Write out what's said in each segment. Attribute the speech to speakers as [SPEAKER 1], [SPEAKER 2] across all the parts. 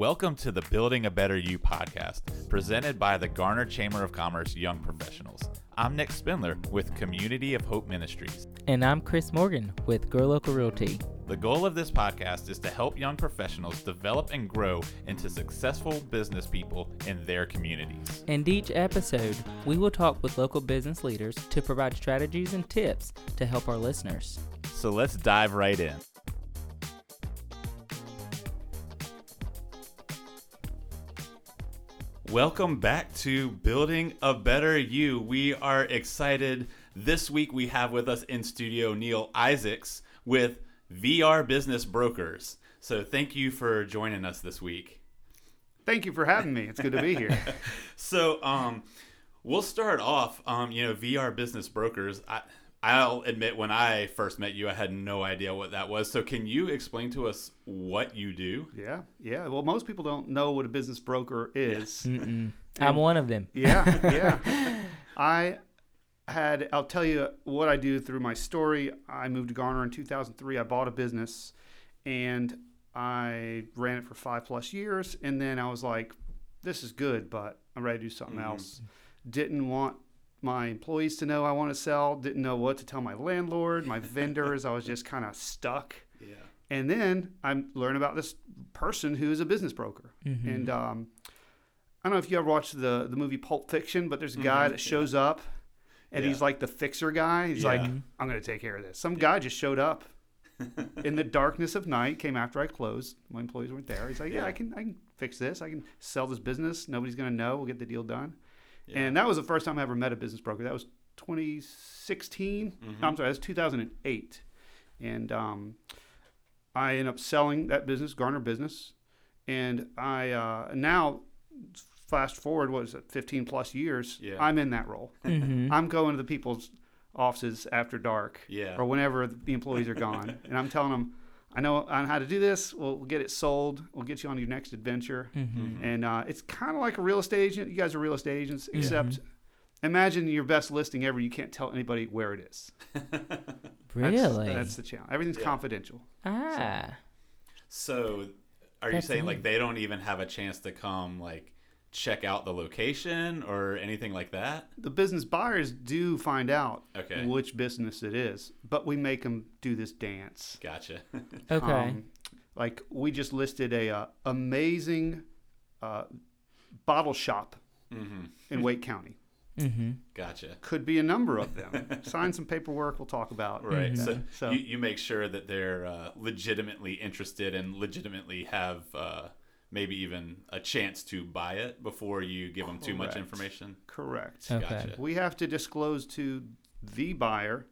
[SPEAKER 1] Welcome to the Building a Better You podcast, presented by the Garner Chamber of Commerce Young Professionals. I'm Nick Spindler with Community of Hope Ministries.
[SPEAKER 2] And I'm Chris Morgan with Grow Local Realty.
[SPEAKER 1] The goal of this podcast is to help young professionals develop and grow into successful business people in their communities.
[SPEAKER 2] And each episode, we will talk with local business leaders to provide strategies and tips to help our listeners.
[SPEAKER 1] So let's dive right in. Welcome back to Building a Better You. We are excited. This week we have with us in studio Neal Isaacs with VR Business Brokers. So thank you for joining us this week.
[SPEAKER 3] Thank you for having me. It's good to be here.
[SPEAKER 1] so um, we'll start off. Um, you know, VR Business Brokers. I, I'll admit, when I first met you, I had no idea what that was. So, can you explain to us what you do?
[SPEAKER 3] Yeah, yeah. Well, most people don't know what a business broker is.
[SPEAKER 2] Mm-mm. I'm one of them.
[SPEAKER 3] Yeah, yeah. I had, I'll tell you what I do through my story. I moved to Garner in 2003. I bought a business and I ran it for five plus years. And then I was like, this is good, but I'm ready to do something mm-hmm. else. Didn't want my employees to know I want to sell, didn't know what to tell my landlord, my vendors. I was just kind of stuck.
[SPEAKER 1] Yeah.
[SPEAKER 3] And then I learned about this person who is a business broker. Mm-hmm. And um, I don't know if you ever watched the, the movie Pulp Fiction, but there's a guy mm-hmm. that shows yeah. up and yeah. he's like the fixer guy. He's yeah. like, I'm going to take care of this. Some guy just showed up in the darkness of night, came after I closed. My employees weren't there. He's like, yeah, I can I can fix this. I can sell this business. Nobody's going to know. We'll get the deal done. Yeah. And that was the first time I ever met a business broker. That was 2016. Mm-hmm. I'm sorry, that's 2008. And um, I ended up selling that business, Garner Business. And I uh, now, fast forward, what is it, 15 plus years, yeah. I'm in that role. Mm-hmm. I'm going to the people's offices after dark
[SPEAKER 1] yeah.
[SPEAKER 3] or whenever the employees are gone. and I'm telling them, I know on how to do this. We'll, we'll, get it sold. We'll get you on your next adventure. Mm-hmm. And uh, it's kind of like a real estate agent. You guys are real estate agents, except mm-hmm. imagine your best listing ever. You can't tell anybody where it is.
[SPEAKER 2] really?
[SPEAKER 3] That's, that's, the challenge. Everything's yeah. confidential.
[SPEAKER 2] Ah.
[SPEAKER 1] So, so are you saying like they don't even have a chance to come like check out the location or anything like that?
[SPEAKER 3] The business buyers do find out
[SPEAKER 1] okay.
[SPEAKER 3] which business it is, but we make them do this dance.
[SPEAKER 1] Gotcha.
[SPEAKER 2] okay. Um,
[SPEAKER 3] like we just listed a uh, amazing uh, bottle shop mm-hmm. in Wake County.
[SPEAKER 2] Mm-hmm.
[SPEAKER 1] Gotcha.
[SPEAKER 3] Could be a number of them. Sign some paperwork. We'll talk about.
[SPEAKER 1] Right. Mm-hmm. So, so, you, you make sure that they're uh, legitimately interested and legitimately have uh, maybe even a chance to buy it before you give them too much information?
[SPEAKER 3] Correct.
[SPEAKER 2] Okay. Gotcha.
[SPEAKER 3] We have to disclose to the buyer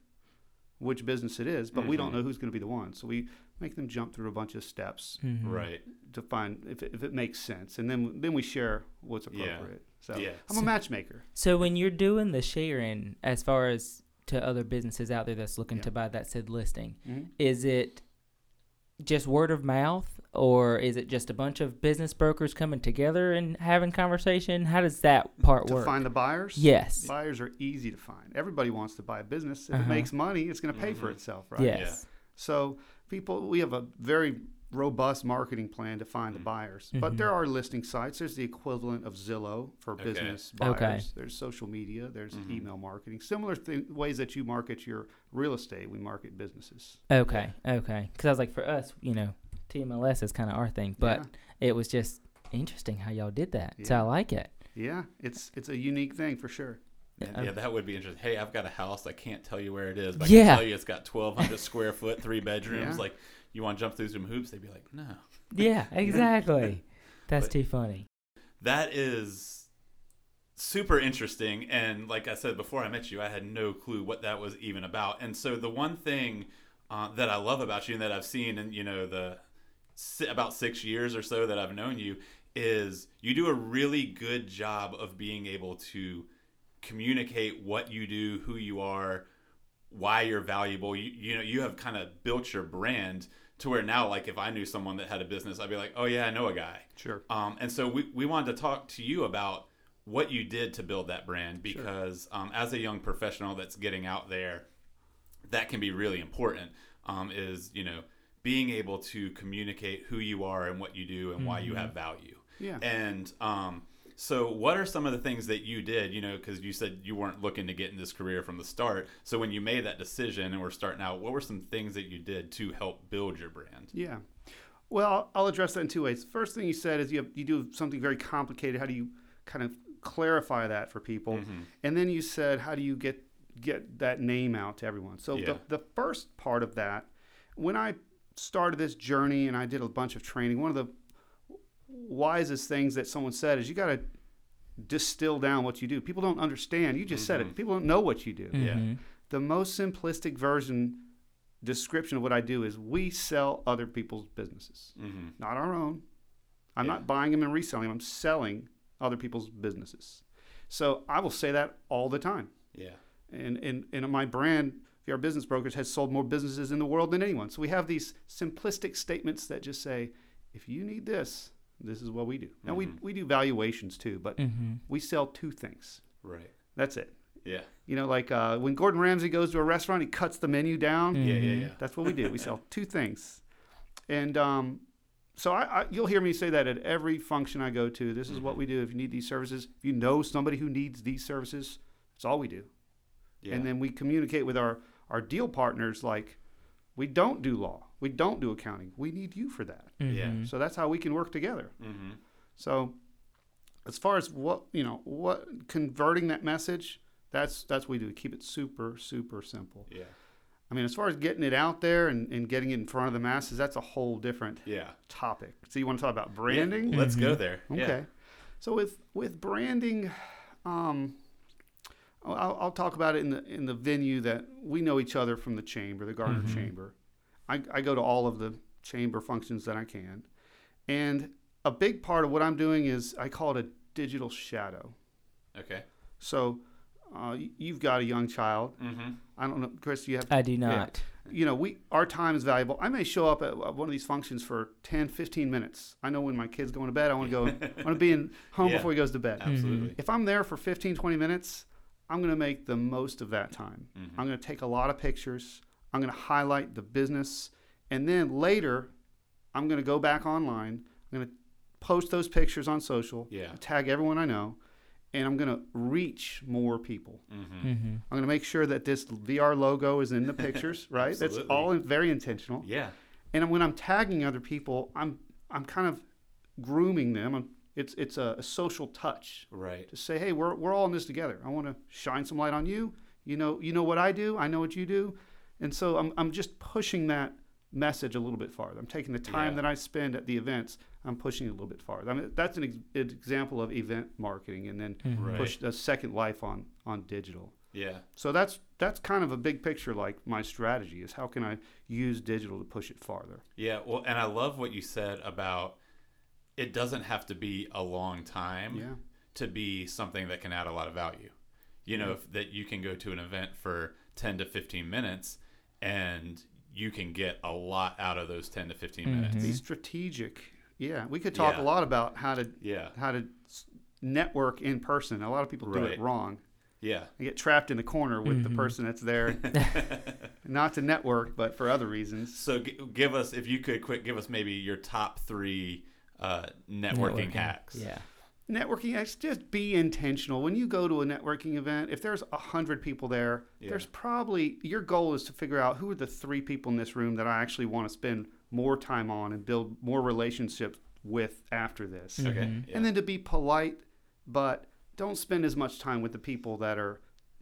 [SPEAKER 3] which business it is, but mm-hmm. we don't mm-hmm. know who's going to be the one. So we make them jump through a bunch of steps,
[SPEAKER 1] mm-hmm. right,
[SPEAKER 3] to find if it, if it makes sense, and then then we share what's appropriate.
[SPEAKER 1] Yeah.
[SPEAKER 3] So
[SPEAKER 1] yeah.
[SPEAKER 3] I'm
[SPEAKER 1] so,
[SPEAKER 3] a matchmaker.
[SPEAKER 2] So when you're doing the sharing, as far as to other businesses out there that's looking
[SPEAKER 3] yeah.
[SPEAKER 2] to buy that said listing, mm-hmm. is it just word of mouth or is it just a bunch of business brokers coming together and having conversation? How does that part
[SPEAKER 3] to
[SPEAKER 2] work?
[SPEAKER 3] To find the buyers?
[SPEAKER 2] Yes.
[SPEAKER 3] Buyers are easy to find. Everybody wants to buy a business. If uh-huh. it makes money, it's going to pay mm-hmm. for itself, right?
[SPEAKER 2] Yes. Yeah.
[SPEAKER 3] So people, we have a very robust marketing plan to find mm-hmm. the buyers. Mm-hmm. But there are listing sites. There's the equivalent of Zillow for okay. business buyers. Okay. There's social media. There's mm-hmm. email marketing. Similar th- ways that you market your real estate, we market businesses.
[SPEAKER 2] Okay. Okay. Because I was like, for us, you know, TMLS is kind of our thing, but yeah. it was just interesting how y'all did that. Yeah. So I like it.
[SPEAKER 3] Yeah, it's it's a unique thing for sure.
[SPEAKER 1] Yeah, yeah, that would be interesting. Hey, I've got a house. I can't tell you where it is, but
[SPEAKER 2] yeah.
[SPEAKER 1] I can tell you it's got 1,200 square foot, three bedrooms. Like, you want to jump through some hoops? They'd be like, no.
[SPEAKER 2] Yeah, exactly. That's but too funny.
[SPEAKER 1] That is super interesting. And like I said before I met you, I had no clue what that was even about. And so the one thing uh, that I love about you and that I've seen and you know, the about six years or so that I've known you is you do a really good job of being able to communicate what you do, who you are, why you're valuable. You you know you have kind of built your brand to where now like if I knew someone that had a business, I'd be like, oh yeah, I know a guy.
[SPEAKER 3] Sure.
[SPEAKER 1] Um, and so we we wanted to talk to you about what you did to build that brand because sure. um, as a young professional that's getting out there, that can be really important. Um, is you know being able to communicate who you are and what you do and why you have value.
[SPEAKER 3] Yeah.
[SPEAKER 1] And um, so, what are some of the things that you did? You know, because you said you weren't looking to get in this career from the start. So, when you made that decision and were starting out, what were some things that you did to help build your brand?
[SPEAKER 3] Yeah. Well, I'll address that in two ways. First thing you said is you have, you do something very complicated. How do you kind of clarify that for people?
[SPEAKER 1] Mm-hmm.
[SPEAKER 3] And then you said how do you get get that name out to everyone? So
[SPEAKER 1] Yeah.
[SPEAKER 3] the the first part of that, when I started this journey and I did a bunch of training, one of the wisest things that someone said is you got to distill down what you do. People don't understand. You just said
[SPEAKER 1] Mm-hmm.
[SPEAKER 3] it. People don't know what you do.
[SPEAKER 1] Yeah.
[SPEAKER 2] Mhm.
[SPEAKER 3] The most simplistic version description of what I do is we sell other people's businesses,
[SPEAKER 1] Mm-hmm.
[SPEAKER 3] not our own. I'm
[SPEAKER 1] Yeah.
[SPEAKER 3] not buying them and reselling them. I'm selling other people's businesses. So I will say that all the time.
[SPEAKER 1] Yeah.
[SPEAKER 3] And and, and my brand, VR Business Brokers, has sold more businesses in the world than anyone. So we have these simplistic statements that just say, if you need this, this is what we do. Now we, we do valuations too, but
[SPEAKER 2] Mhm.
[SPEAKER 3] we sell two things.
[SPEAKER 1] Right.
[SPEAKER 3] That's it.
[SPEAKER 1] Yeah.
[SPEAKER 3] You know, like uh, when Gordon Ramsay goes to a restaurant, he cuts the menu down.
[SPEAKER 1] Yeah. Yeah.
[SPEAKER 2] Mhm.
[SPEAKER 1] Yeah.
[SPEAKER 3] That's what we do. We sell two things, and um, so I, I, you'll hear me say that at every function I go to. This is what we do. If you need these services, if you know somebody who needs these services, that's all we do.
[SPEAKER 1] Yeah.
[SPEAKER 3] And then we communicate with our our deal partners like, we don't do law, we don't do accounting. We need you for that.
[SPEAKER 1] Yeah.
[SPEAKER 2] Mhm.
[SPEAKER 3] So that's how we can work together.
[SPEAKER 1] mm-hmm.
[SPEAKER 3] So, as far as what you know, what converting that message, that's that's what we do. we Keep it super super simple.
[SPEAKER 1] Yeah.
[SPEAKER 3] I mean, as far as getting it out there and, and getting it in front of the masses, that's a whole different
[SPEAKER 1] Yeah.
[SPEAKER 3] topic. So you want to talk about branding?
[SPEAKER 1] Yeah, let's go
[SPEAKER 2] Mhm.
[SPEAKER 1] there.
[SPEAKER 3] Okay.
[SPEAKER 1] Yeah.
[SPEAKER 3] So with with branding, um, I'll, I'll talk about it in the in the venue that we know each other from the chamber, the Garner
[SPEAKER 2] Mhm.
[SPEAKER 3] Chamber. I, I go to all of the chamber functions that I can, and a big part of what I'm doing is I call it a digital shadow.
[SPEAKER 1] Okay.
[SPEAKER 3] So uh, you've got a young child.
[SPEAKER 1] Mm-hmm.
[SPEAKER 3] I don't know, Chris. You have
[SPEAKER 2] I do not.
[SPEAKER 3] you know, we our time is valuable. I may show up at uh, one of these functions for 10, 15 minutes. I know when my kid's going to bed, I want to go, I want to be in home
[SPEAKER 1] Yeah.
[SPEAKER 3] before he goes to bed.
[SPEAKER 1] Absolutely.
[SPEAKER 3] If I'm there for 15, 20 minutes, I'm going to make the most of that time.
[SPEAKER 1] Mhm.
[SPEAKER 3] I'm going to take a lot of pictures. I'm going to highlight the business. And then later, I'm going to go back online. I'm going to post those pictures on social,
[SPEAKER 1] Yeah.
[SPEAKER 3] tag everyone I know, and I'm going to reach more people.
[SPEAKER 1] Mm-hmm.
[SPEAKER 2] Mm-hmm.
[SPEAKER 3] I'm going to make sure that this VR logo is in the pictures, right? That's all very intentional.
[SPEAKER 1] Yeah.
[SPEAKER 3] And when I'm tagging other people, I'm I'm kind of grooming them. I'm, it's it's a, a social touch
[SPEAKER 1] Right.
[SPEAKER 3] to say, hey, we're we're all in this together. I want to shine some light on you. You know you know what I do. I know what you do, and so I'm I'm just pushing that message a little bit farther. I'm taking the time
[SPEAKER 1] Yeah.
[SPEAKER 3] that I spend at the events. I'm pushing it a little bit farther. I mean, that's an, ex- an example of event marketing, and then
[SPEAKER 2] Mhm.
[SPEAKER 1] Right.
[SPEAKER 3] push a second life on on digital.
[SPEAKER 1] Yeah.
[SPEAKER 3] So that's that's kind of a big picture. Like my strategy is how can I use digital to push it farther.
[SPEAKER 1] Yeah. Well, and I love what you said about it doesn't have to be a long time
[SPEAKER 3] Yeah.
[SPEAKER 1] to be something that can add a lot of value. You know, if, that you can go to an event for 10 to 15 minutes and you can get a lot out of those 10 to 15 minutes.
[SPEAKER 3] Be strategic. Yeah, we could talk
[SPEAKER 1] Yeah.
[SPEAKER 3] a lot about how to
[SPEAKER 1] Yeah.
[SPEAKER 3] how to network in person. A lot of people do it wrong.
[SPEAKER 1] Yeah.
[SPEAKER 3] They get trapped in the corner with the
[SPEAKER 2] Mhm.
[SPEAKER 3] person that's there, not to network, but for other reasons.
[SPEAKER 1] So g- give us, if you could quick, give us maybe your top three uh, networking, hacks.
[SPEAKER 2] Yeah.
[SPEAKER 3] Networking, hacks, just be intentional. When you go to a networking event, if there's a hundred people there,
[SPEAKER 1] Yeah.
[SPEAKER 3] there's probably your goal is to figure out who are the three people in this room that I actually want to spend more time on and build more relationships with after this.
[SPEAKER 1] Okay.
[SPEAKER 2] Mhm.
[SPEAKER 1] Yeah.
[SPEAKER 3] and then to be polite, but don't spend as much time with the people that are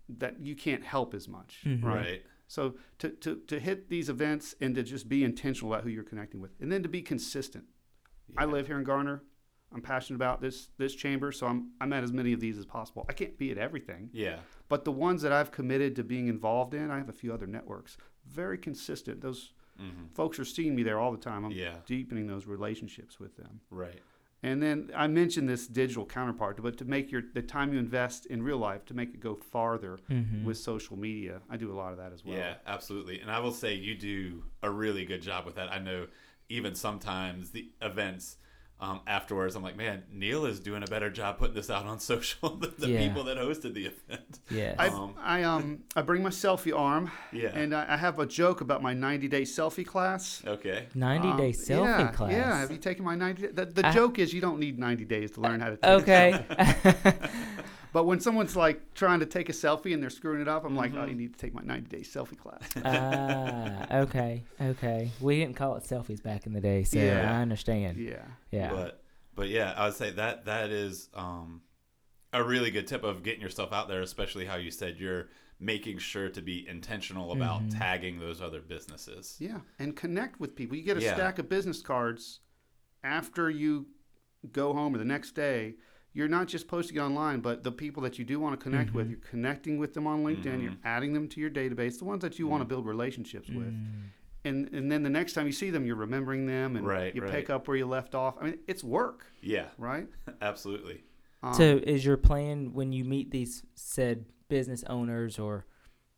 [SPEAKER 3] that you can't help as much.
[SPEAKER 2] Mhm.
[SPEAKER 3] Right.
[SPEAKER 1] right.
[SPEAKER 3] So to, to to hit these events and to just be intentional about who you're connecting with, and then to be consistent. I live here in Garner. I'm passionate about this this chamber, so I'm I'm at as many of these as possible. I can't be at everything,
[SPEAKER 1] Yeah.
[SPEAKER 3] but the ones that I've committed to being involved in, I have a few other networks. Very consistent. Those
[SPEAKER 1] hmm
[SPEAKER 3] folks are seeing me there all the time. I'm
[SPEAKER 1] Yeah.
[SPEAKER 3] deepening those relationships with them.
[SPEAKER 1] Right.
[SPEAKER 3] And then I mentioned this digital counterpart, but to make your the time you invest in real life to make it go farther
[SPEAKER 2] Mhm.
[SPEAKER 3] with social media, I do a lot of that as well.
[SPEAKER 1] Yeah, absolutely. And I will say you do a really good job with that. I know even sometimes the events um, afterwards, I'm like, man, Neal is doing a better job putting this out on social than the
[SPEAKER 2] Yeah.
[SPEAKER 1] people that hosted the event.
[SPEAKER 2] Yeah,
[SPEAKER 3] I,
[SPEAKER 1] Um,
[SPEAKER 3] I um I bring my selfie arm,
[SPEAKER 1] Yeah.
[SPEAKER 3] and I, I have a joke about my 90 day selfie class.
[SPEAKER 1] Okay.
[SPEAKER 2] 90
[SPEAKER 3] Um,
[SPEAKER 2] day selfie
[SPEAKER 3] yeah,
[SPEAKER 2] class.
[SPEAKER 3] Yeah, have you taken my 90? The, the
[SPEAKER 2] I-
[SPEAKER 3] joke is you don't need 90 days to learn how to. Take
[SPEAKER 2] Okay.
[SPEAKER 3] But when someone's like trying to take a selfie and they're screwing it up, I'm like,
[SPEAKER 1] Mm-hmm.
[SPEAKER 3] oh, you need to take my 90 day selfie class.
[SPEAKER 2] ah, okay. Okay. We didn't call it selfies back in the day, so
[SPEAKER 3] Yeah.
[SPEAKER 2] I understand.
[SPEAKER 3] yeah.
[SPEAKER 2] Yeah.
[SPEAKER 1] But but yeah, I would say that that is um, a really good tip of getting yourself out there, especially how you said you're making sure to be intentional about
[SPEAKER 2] Mm-hmm.
[SPEAKER 1] tagging those other businesses.
[SPEAKER 3] Yeah, and connect with people. You get a
[SPEAKER 1] Yeah.
[SPEAKER 3] stack of business cards after you go home or the next day. You're not just posting online, but the people that you do want to connect with, mm-hmm. you're connecting with them on LinkedIn. You're mm. adding them to your database, the ones that you want to mm. build relationships with. Mm. And and then the next time you see them, you're remembering them, and
[SPEAKER 1] Right,
[SPEAKER 3] you pick up where you left off. I mean, it's work,
[SPEAKER 1] Yeah,
[SPEAKER 3] right?
[SPEAKER 1] absolutely.
[SPEAKER 3] Um,
[SPEAKER 2] So, is your plan when you meet these said business owners or,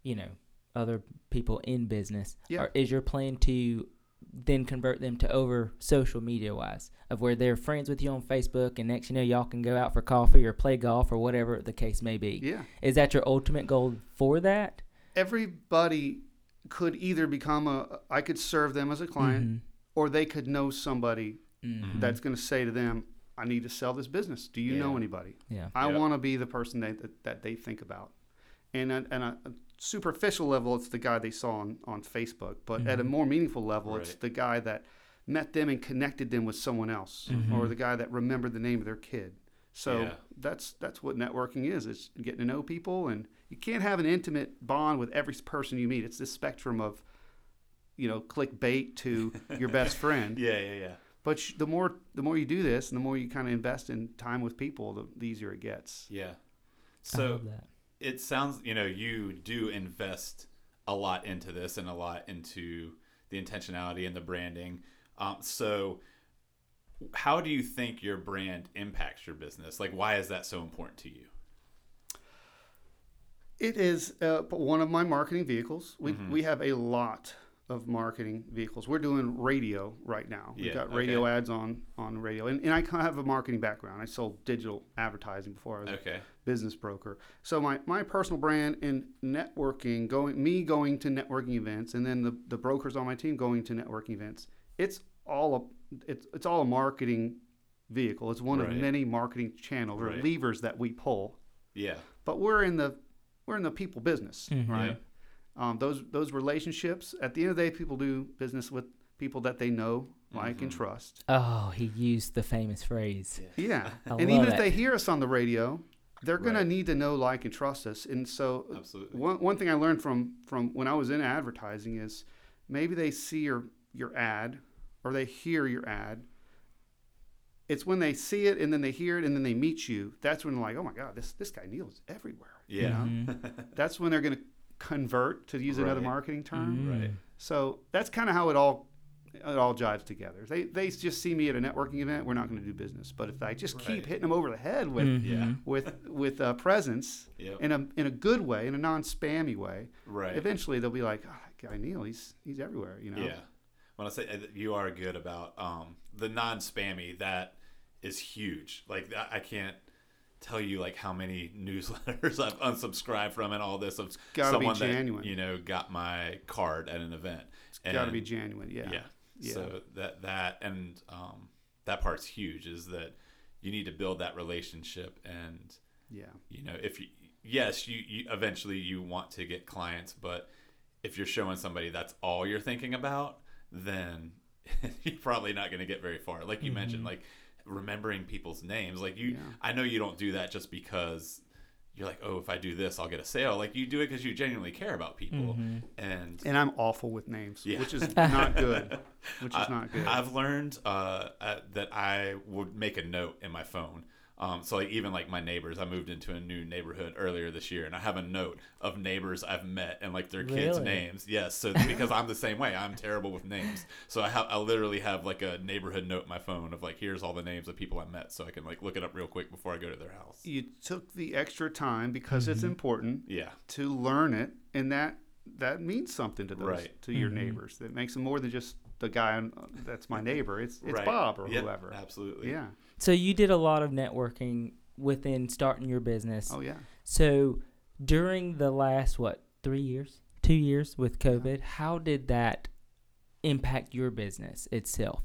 [SPEAKER 2] you know, other people in business?
[SPEAKER 3] Yeah.
[SPEAKER 2] Or is your plan to then convert them to over social media wise, of where they're friends with you on Facebook, and next you know y'all can go out for coffee or play golf or whatever the case may be?
[SPEAKER 3] yeah,
[SPEAKER 2] Is that your ultimate goal for that?
[SPEAKER 3] everybody could either become a. I could serve them as a client,
[SPEAKER 2] Mhm.
[SPEAKER 3] or they could know somebody
[SPEAKER 2] Mhm.
[SPEAKER 3] that's going to say to them, "I need to sell this business. Do you know anybody?"
[SPEAKER 2] Yeah.
[SPEAKER 3] I
[SPEAKER 1] Yep.
[SPEAKER 3] want to be the person that, that, that they think about. And and at a superficial level, it's the guy they saw on, on Facebook. But at a mm-hmm. more meaningful level, it's the guy that met them and connected them with someone else, mm-hmm. or the guy that remembered the name of their kid. So
[SPEAKER 1] Yeah.
[SPEAKER 3] that's that's what networking is. It's getting to know people, and you can't have an intimate bond with every person you meet. It's this spectrum of, you know, clickbait to your best friend.
[SPEAKER 1] Yeah, yeah, yeah.
[SPEAKER 3] But the more the more you do this, and the more you kind of invest in time with people, the, the easier it gets.
[SPEAKER 1] Yeah.
[SPEAKER 2] I
[SPEAKER 1] So
[SPEAKER 2] love that.
[SPEAKER 1] It sounds, you know, you do invest a lot into this and a lot into the intentionality and the branding. Um, so, how do you think your brand impacts your business? Like, why is that so important to you?
[SPEAKER 3] It is uh, one of my marketing vehicles. We,
[SPEAKER 1] Mm-hmm.
[SPEAKER 3] we have a lot of marketing vehicles. We're doing radio right now. We've
[SPEAKER 1] Yeah,
[SPEAKER 3] got radio
[SPEAKER 1] okay.
[SPEAKER 3] ads on, on radio. And, and I kind of have a marketing background. I sold digital advertising before I was
[SPEAKER 1] Okay.
[SPEAKER 3] a business broker. So my, my personal brand and networking, going me going to networking events, and then the, the brokers on my team going to networking events, it's all a, it's, it's all a marketing vehicle. It's one
[SPEAKER 1] Right.
[SPEAKER 3] of many marketing channels or
[SPEAKER 1] Right.
[SPEAKER 3] levers that we pull
[SPEAKER 1] Yeah.
[SPEAKER 3] but we're in the we're in the people business,
[SPEAKER 2] Mhm.
[SPEAKER 3] right? Um, those those relationships. At the end of the day, people do business with people that they know, like, and trust.
[SPEAKER 2] Oh, he used the famous phrase.
[SPEAKER 3] Yeah,
[SPEAKER 2] I
[SPEAKER 3] and even
[SPEAKER 2] it.
[SPEAKER 3] if they hear us on the radio, they're gonna
[SPEAKER 1] Right.
[SPEAKER 3] need to know, like, and trust us. And so,
[SPEAKER 1] Absolutely.
[SPEAKER 3] one one thing I learned from from when I was in advertising is maybe they see your your ad or they hear your ad. It's when they see it and then they hear it and then they meet you. That's when they're like, oh my god, this this guy Neal is everywhere. you
[SPEAKER 1] Yeah.
[SPEAKER 3] know?
[SPEAKER 2] Mm-hmm.
[SPEAKER 3] that's when they're going to convert to use another marketing term.
[SPEAKER 2] Mm.
[SPEAKER 1] Right.
[SPEAKER 3] So that's kind of how it all it all jives together. They they just see me at a networking event. We're not going to do business. But if I just
[SPEAKER 1] Right.
[SPEAKER 3] keep hitting them over the head with
[SPEAKER 2] Mhm.
[SPEAKER 1] Yeah.
[SPEAKER 3] with with uh, presence
[SPEAKER 1] Yep.
[SPEAKER 3] in a in a good way, in a non-spammy way,
[SPEAKER 1] Right.
[SPEAKER 3] eventually they'll be like, oh, that guy Neal, he's he's everywhere. You know.
[SPEAKER 1] Yeah. When I say uh, you are good about um, the non-spammy, that is huge. Like I I can't tell you like how many newsletters I've unsubscribed from and all this of someone
[SPEAKER 3] genuine.
[SPEAKER 1] that you know got my card at an event.
[SPEAKER 3] It's got to be genuine. Yeah.
[SPEAKER 1] Yeah.
[SPEAKER 3] Yeah.
[SPEAKER 1] So that that and um, that part's huge. Is that you need to build that relationship and
[SPEAKER 3] Yeah.
[SPEAKER 1] you know if you yes you, you eventually you want to get clients but if you're showing somebody that's all you're thinking about then you're probably not going to get very far like you mentioned like remembering people's names like you
[SPEAKER 3] Yeah.
[SPEAKER 1] i know you don't do that just because you're like oh if i do this i'll get a sale like you do it because you genuinely care about people and
[SPEAKER 3] And I'm awful with names,
[SPEAKER 1] Yeah.
[SPEAKER 3] which is not good. Which is not good.
[SPEAKER 1] I've learned uh, uh, that I would make a note in my phone. Um, so like even like my neighbors, I moved into a new neighborhood earlier this year, and I have a note of neighbors I've met and like their kids' names. Yes, so because I'm the same way, I'm terrible with names. So I have I literally have like a neighborhood note in my phone of like here's all the names of people I met, so I can like look it up real quick before I go to their house.
[SPEAKER 3] you took the extra time because it's mm-hmm. important
[SPEAKER 1] Yeah,
[SPEAKER 3] to learn it, and that that means something to those
[SPEAKER 1] Right.
[SPEAKER 3] to your mm-hmm. neighbors. That makes them more than just the guy uh, that's my neighbor. It's it's
[SPEAKER 1] Right.
[SPEAKER 3] Bob or
[SPEAKER 1] Yep,
[SPEAKER 3] whoever.
[SPEAKER 1] Absolutely.
[SPEAKER 3] Yeah.
[SPEAKER 2] So you did a lot of networking within starting your business.
[SPEAKER 3] Oh yeah.
[SPEAKER 2] So during the last what three years, two years with COVID, how did that impact your business itself?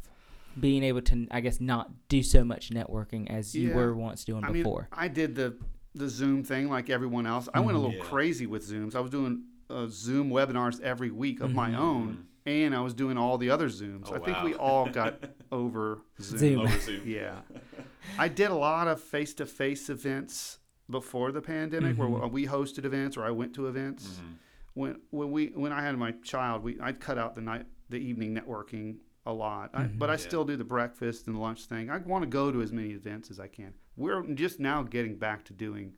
[SPEAKER 2] Being able to, I guess, not do so much networking as you
[SPEAKER 3] Yeah.
[SPEAKER 2] were once doing
[SPEAKER 3] I mean,
[SPEAKER 2] before.
[SPEAKER 3] I did the the Zoom thing like everyone else. I went a
[SPEAKER 2] Mhm.
[SPEAKER 3] little
[SPEAKER 1] Yeah.
[SPEAKER 3] crazy with Zooms. I was doing uh, Zoom webinars every week of my
[SPEAKER 2] Mhm.
[SPEAKER 3] own, and I was doing all the other Zooms.
[SPEAKER 1] Oh,
[SPEAKER 3] I think
[SPEAKER 1] wow.
[SPEAKER 3] we all got over Zoom.
[SPEAKER 2] Zoom.
[SPEAKER 1] Over Zoom.
[SPEAKER 3] Yeah. I did a lot of face to face events before the pandemic
[SPEAKER 2] Mhm.
[SPEAKER 3] where we hosted events or I went to events.
[SPEAKER 1] Mhm.
[SPEAKER 3] When when we when I had my child, we I'd cut out the night the evening networking a lot. I,
[SPEAKER 2] Mhm.
[SPEAKER 3] but I
[SPEAKER 1] Yeah.
[SPEAKER 3] still do the breakfast and lunch thing. I want to go to as many events as I can. We're just now getting back to doing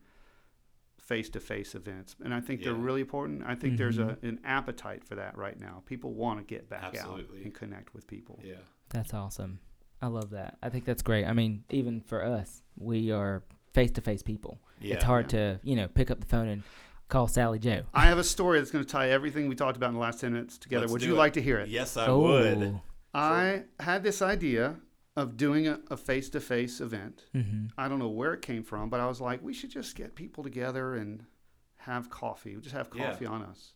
[SPEAKER 3] face to face events, and I think they're really important. I think there's a, mm-hmm. an appetite for that right now. People want to get back out and connect with people.
[SPEAKER 1] Yeah.
[SPEAKER 2] That's awesome. I love that. I think that's great. I mean, even for us, we are face to face people.
[SPEAKER 1] Yeah.
[SPEAKER 2] it's hard to, you know, pick up the phone and call Sally Joe.
[SPEAKER 3] I have a story that's going to tie everything we talked about in the last 10 minutes together.
[SPEAKER 1] Let's
[SPEAKER 3] Would you
[SPEAKER 1] it.
[SPEAKER 3] like to hear it?
[SPEAKER 1] Yes, I
[SPEAKER 2] oh,
[SPEAKER 1] would.
[SPEAKER 3] I had this idea of doing a face to face event.
[SPEAKER 2] hmm
[SPEAKER 3] I don't know where it came from, but I was like, we should just get people together and have coffee. We just have
[SPEAKER 1] Yeah.
[SPEAKER 3] coffee on us.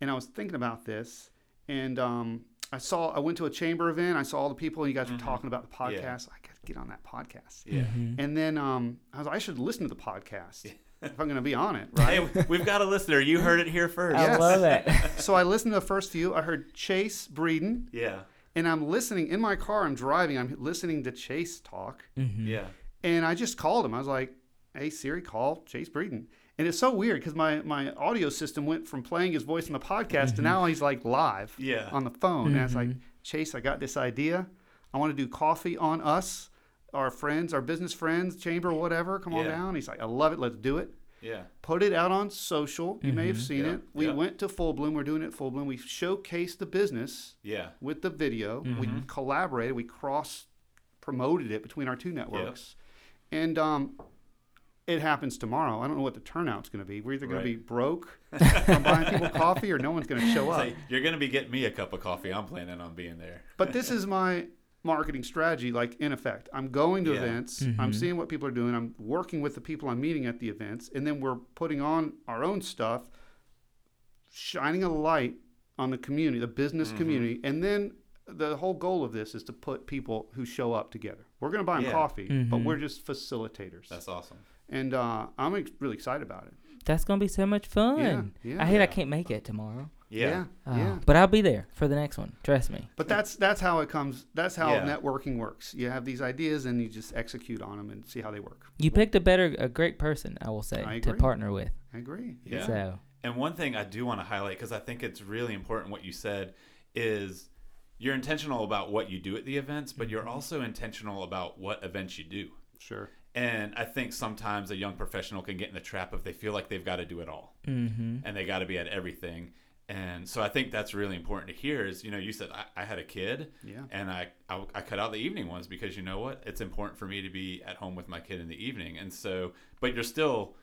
[SPEAKER 3] And I was thinking about this, and um, I saw I went to a chamber event. I saw all the people, and you guys were
[SPEAKER 1] Mhm.
[SPEAKER 3] talking about the
[SPEAKER 1] Yeah.
[SPEAKER 3] podcast. I got to get on that podcast.
[SPEAKER 1] Yeah.
[SPEAKER 2] Mm-hmm.
[SPEAKER 3] And then um, I was like, I should listen to the podcast if I'm going to be on it,
[SPEAKER 1] Hey,
[SPEAKER 3] right?
[SPEAKER 1] we've got a listener. You heard it here first.
[SPEAKER 2] I
[SPEAKER 3] Yes.
[SPEAKER 2] love that.
[SPEAKER 3] so I listened to the first few. I heard Chase Breeden.
[SPEAKER 1] Yeah.
[SPEAKER 3] And I'm listening in my car. I'm driving. I'm listening to Chase talk,
[SPEAKER 2] hmm
[SPEAKER 1] Yeah.
[SPEAKER 3] and I just called him. I was like, "Hey Siri, call Chase Breeden." And it's so weird because my my audio system went from playing his voice in the podcast to now he's like live
[SPEAKER 1] Yeah.
[SPEAKER 3] on the phone. And it's like. Chase, I got this idea. I want to do coffee on us, our friends, our business friends, chamber, whatever. Come on
[SPEAKER 1] Yeah.
[SPEAKER 3] down. He's like, I love it. Let's do it.
[SPEAKER 1] Yeah.
[SPEAKER 3] Put it out on social. You may have
[SPEAKER 2] Mhm.
[SPEAKER 3] seen
[SPEAKER 1] Yeah.
[SPEAKER 3] it. We
[SPEAKER 1] Yeah.
[SPEAKER 3] went to Full Bloom. We're doing it Full Bloom. We showcased the business
[SPEAKER 1] Yeah.
[SPEAKER 3] with the video. We
[SPEAKER 1] Mhm.
[SPEAKER 3] collaborated. We cross promoted it between our two networks, and um, it happens tomorrow. I don't know what the turnout's going to be. We're either going
[SPEAKER 1] Right.
[SPEAKER 3] to be broke from buying people coffee, or no one's going to show up.
[SPEAKER 1] Say, you're gonna be getting me a cup of coffee. I'm planning on being there.
[SPEAKER 3] But this is my marketing strategy. Like in effect, I'm going to
[SPEAKER 1] Yeah.
[SPEAKER 3] events. I'm
[SPEAKER 2] Mhm.
[SPEAKER 3] seeing what people are doing. I'm working with the people I'm meeting at the events, and then we're putting on our own stuff, shining a light on the community, the business
[SPEAKER 1] Mhm.
[SPEAKER 3] community, and then the whole goal of this is to put people who show up together. We're going to buy them
[SPEAKER 1] Yeah.
[SPEAKER 3] coffee, but
[SPEAKER 2] Mhm.
[SPEAKER 3] we're just facilitators.
[SPEAKER 1] That's awesome.
[SPEAKER 3] and uh, I'm ex- really excited about it.
[SPEAKER 2] That's gonna be so much fun.
[SPEAKER 3] Yeah, yeah.
[SPEAKER 2] I hate I can't make it tomorrow.
[SPEAKER 1] Yeah.
[SPEAKER 3] yeah,
[SPEAKER 2] Oh,
[SPEAKER 3] yeah.
[SPEAKER 2] But I'll be there for the next one. Trust me.
[SPEAKER 3] But that's that's how it comes. That's how
[SPEAKER 1] Yeah.
[SPEAKER 3] networking works. You have these ideas and you just execute on them and see how they work.
[SPEAKER 2] You picked a better, a great person, I will say,
[SPEAKER 3] I
[SPEAKER 2] to partner with.
[SPEAKER 3] I agree.
[SPEAKER 1] Yeah.
[SPEAKER 2] So,
[SPEAKER 1] And one thing I do want to highlight because I think it's really important what you said is you're intentional about what you do at the events, but you're also intentional about what events you do.
[SPEAKER 3] Sure.
[SPEAKER 1] And I think sometimes a young professional can get in the trap if they feel like they've got to do it all
[SPEAKER 2] mm-hmm.
[SPEAKER 1] and they got to be at everything. And so I think that's really important to hear is, you know, you said I, I had a kid
[SPEAKER 3] Yeah.
[SPEAKER 1] and I, I, I cut out the evening ones because you know what? It's important for me to be at home with my kid in the evening. And so, but you're still,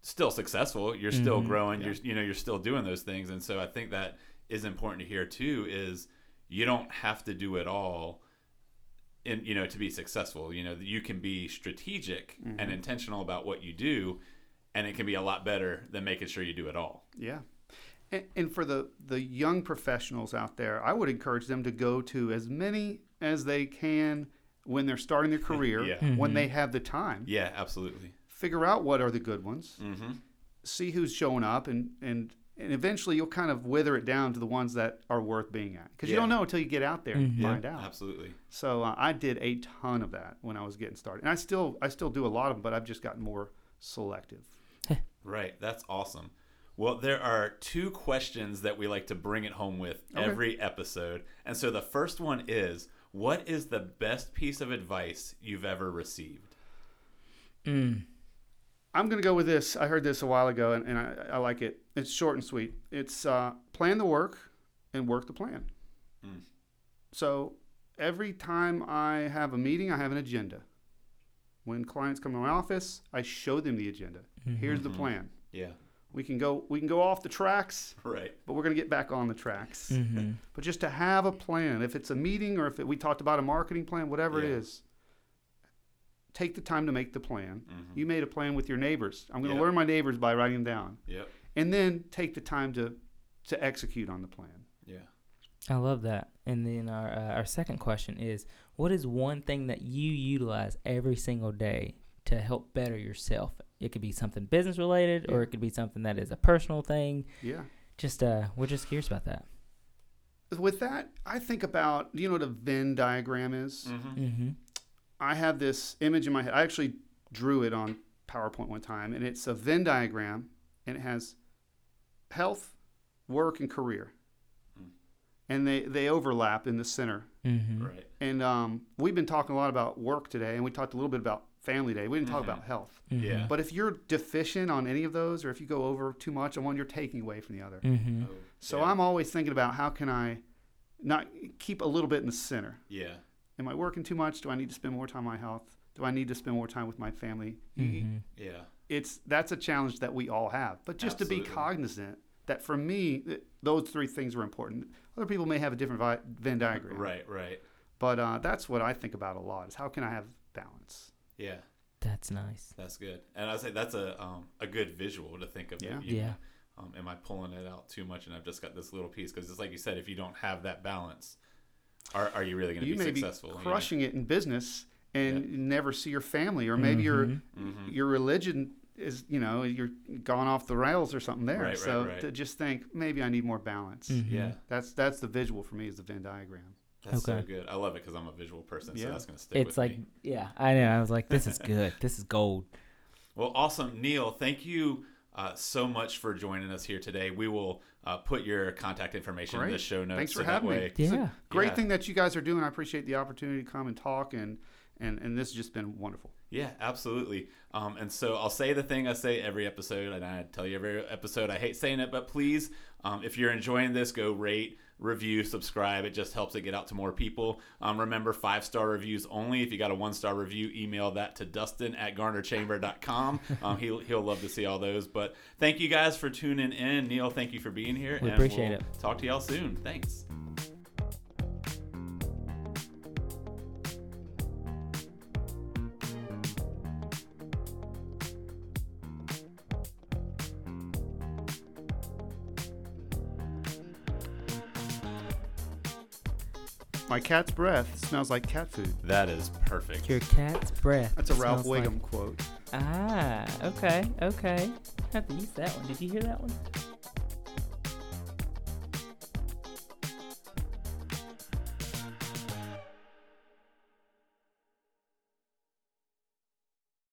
[SPEAKER 1] still successful. You're still
[SPEAKER 2] Mhm.
[SPEAKER 1] growing.
[SPEAKER 3] Yeah.
[SPEAKER 1] You're, you know, you're still doing those things. And so I think that is important to hear too, is you don't have to do it all in, you know, to be successful, you know, you can be strategic and
[SPEAKER 3] Mhm.
[SPEAKER 1] intentional about what you do. And it can be a lot better than making sure you do it all.
[SPEAKER 3] Yeah. And, and for the, the young professionals out there, I would encourage them to go to as many as they can when they're starting their career,
[SPEAKER 1] Yeah.
[SPEAKER 3] when
[SPEAKER 2] Mhm.
[SPEAKER 3] they have the time.
[SPEAKER 1] Yeah, absolutely.
[SPEAKER 3] Figure out what are the good ones,
[SPEAKER 1] Mm-hmm.
[SPEAKER 3] see who's showing up, and, and, and eventually you'll kind of wither it down to the ones that are worth being at. Because you don't know until you get out there and
[SPEAKER 2] Mhm.
[SPEAKER 3] find out.
[SPEAKER 1] Absolutely.
[SPEAKER 3] So uh, I did a ton of that when I was getting started, and I still I still do a lot of them, but I've just gotten more selective.
[SPEAKER 1] Right. That's awesome. Well, there are two questions that we like to bring it home with
[SPEAKER 3] Okay.
[SPEAKER 1] every episode. And so the first one is what is the best piece of advice you've ever received?
[SPEAKER 2] Mm.
[SPEAKER 3] I'm going to go with this. I heard this a while ago, and, and I, I like it. It's short and sweet. It's uh, plan the work and work the plan.
[SPEAKER 1] Mm.
[SPEAKER 3] So every time I have a meeting, I have an agenda. When clients come to my office, I show them the agenda. Here's the
[SPEAKER 1] Mhm.
[SPEAKER 3] plan.
[SPEAKER 1] Yeah.
[SPEAKER 3] We can go we can go off the tracks,
[SPEAKER 1] Right.
[SPEAKER 3] but we're going to get back on the tracks.
[SPEAKER 2] Mm-hmm.
[SPEAKER 3] But just to have a plan, if it's a meeting or if it, we talked about a marketing plan, whatever it
[SPEAKER 1] Yeah.
[SPEAKER 3] is, take the time to make the plan.
[SPEAKER 1] Mhm.
[SPEAKER 3] You made a plan with your neighbors. I'm going to
[SPEAKER 1] Yeah.
[SPEAKER 3] learn my neighbors by writing them down,
[SPEAKER 1] Yep.
[SPEAKER 3] and then take the time to to execute on the plan.
[SPEAKER 1] Yeah.
[SPEAKER 2] I love that. And then our uh, our second question is, what is one thing that you utilize every single day to help better yourself? It could be something business related, or it could be something that is a personal thing.
[SPEAKER 3] Yeah.
[SPEAKER 2] Just uh, we're just curious about that.
[SPEAKER 3] With that, I think about do you know what a Venn diagram is?
[SPEAKER 1] Mm-hmm.
[SPEAKER 2] Mm-hmm.
[SPEAKER 3] I have this image in my head. I actually drew it on PowerPoint one time, and it's a Venn diagram, and it has health, work, and career,
[SPEAKER 1] Mm.
[SPEAKER 3] and they they overlap in the center.
[SPEAKER 2] Mm-hmm.
[SPEAKER 1] Right.
[SPEAKER 3] And um, we've been talking a lot about work today, and we talked a little bit about family day. We didn't talk
[SPEAKER 1] Mhm.
[SPEAKER 3] about health.
[SPEAKER 1] Yeah.
[SPEAKER 3] But if you're deficient on any of those, or if you go over too much on one, you're taking away from the other.
[SPEAKER 2] Mm-hmm.
[SPEAKER 1] Oh,
[SPEAKER 3] So
[SPEAKER 1] yeah.
[SPEAKER 3] I'm always thinking about how can I not keep a little bit in the center.
[SPEAKER 1] Yeah.
[SPEAKER 3] Am I working too much? Do I need to spend more time on my health? Do I need to spend more time with my family?
[SPEAKER 2] Mm-hmm.
[SPEAKER 1] Yeah.
[SPEAKER 3] It's that's a challenge that we all have. But just to be cognizant that for me, th- those three things are important. Other people may have a different vi- Venn diagram.
[SPEAKER 1] Right. Right.
[SPEAKER 3] But uh, that's what I think about a lot: is how can I have balance?
[SPEAKER 1] Yeah.
[SPEAKER 2] That's nice.
[SPEAKER 1] That's good. And I say that's a um, a good visual to think of.
[SPEAKER 3] Yeah.
[SPEAKER 1] You
[SPEAKER 2] Yeah.
[SPEAKER 1] um, am I pulling it out too much and I've just got this little piece? Because it's like you said, if you don't have that balance, are, are you really going to be
[SPEAKER 3] may be
[SPEAKER 1] successful? you know?
[SPEAKER 3] crushing it in business and
[SPEAKER 1] Yeah.
[SPEAKER 3] never see your family, or maybe your
[SPEAKER 2] Mhm.
[SPEAKER 1] Mhm.
[SPEAKER 3] your religion is you know you're gone off the rails or something there.
[SPEAKER 1] Right, right,
[SPEAKER 3] so
[SPEAKER 1] right.
[SPEAKER 3] to just think maybe I need more balance.
[SPEAKER 2] Mhm.
[SPEAKER 1] Yeah.
[SPEAKER 3] That's that's the visual for me is the Venn diagram.
[SPEAKER 1] That's so
[SPEAKER 2] Okay.
[SPEAKER 1] good. I love it because I'm a visual person, so
[SPEAKER 3] Yeah.
[SPEAKER 1] that's going to stick
[SPEAKER 2] It's
[SPEAKER 1] with
[SPEAKER 2] like,
[SPEAKER 1] me.
[SPEAKER 2] yeah, I know. I was like, this is good. this is gold.
[SPEAKER 1] Well, awesome, Neal. Thank you uh, so much for joining us here today. We will uh, put your contact information in the show notes.
[SPEAKER 3] Thanks for
[SPEAKER 1] that
[SPEAKER 3] having me.
[SPEAKER 1] way-
[SPEAKER 3] It's a
[SPEAKER 2] Yeah.
[SPEAKER 3] great
[SPEAKER 1] Yeah.
[SPEAKER 3] thing that you guys are doing. I appreciate the opportunity to come and talk and and and this has just been wonderful.
[SPEAKER 1] Yeah, absolutely. Um, and so I'll say the thing I say every episode, and I tell you every episode. I hate saying it, but please, um, if you're enjoying this, go rate, review, subscribe. It just helps it get out to more people. Um, remember, five star reviews only. If you got a one star review, email that to Dustin at GarnerChamber.com. Um, he'll he'll love to see all those. But thank you guys for tuning in. Neal, thank you for being here.
[SPEAKER 2] We
[SPEAKER 1] and
[SPEAKER 2] appreciate
[SPEAKER 1] we'll
[SPEAKER 2] it.
[SPEAKER 1] Talk to y'all soon. Thanks.
[SPEAKER 3] My cat's breath smells like cat food.
[SPEAKER 1] That is perfect.
[SPEAKER 2] Your cat's breath.
[SPEAKER 3] That's a Ralph
[SPEAKER 2] smells like-
[SPEAKER 3] Wiggum quote.
[SPEAKER 2] Ah, okay, okay. I have to use that one. Did you hear that one?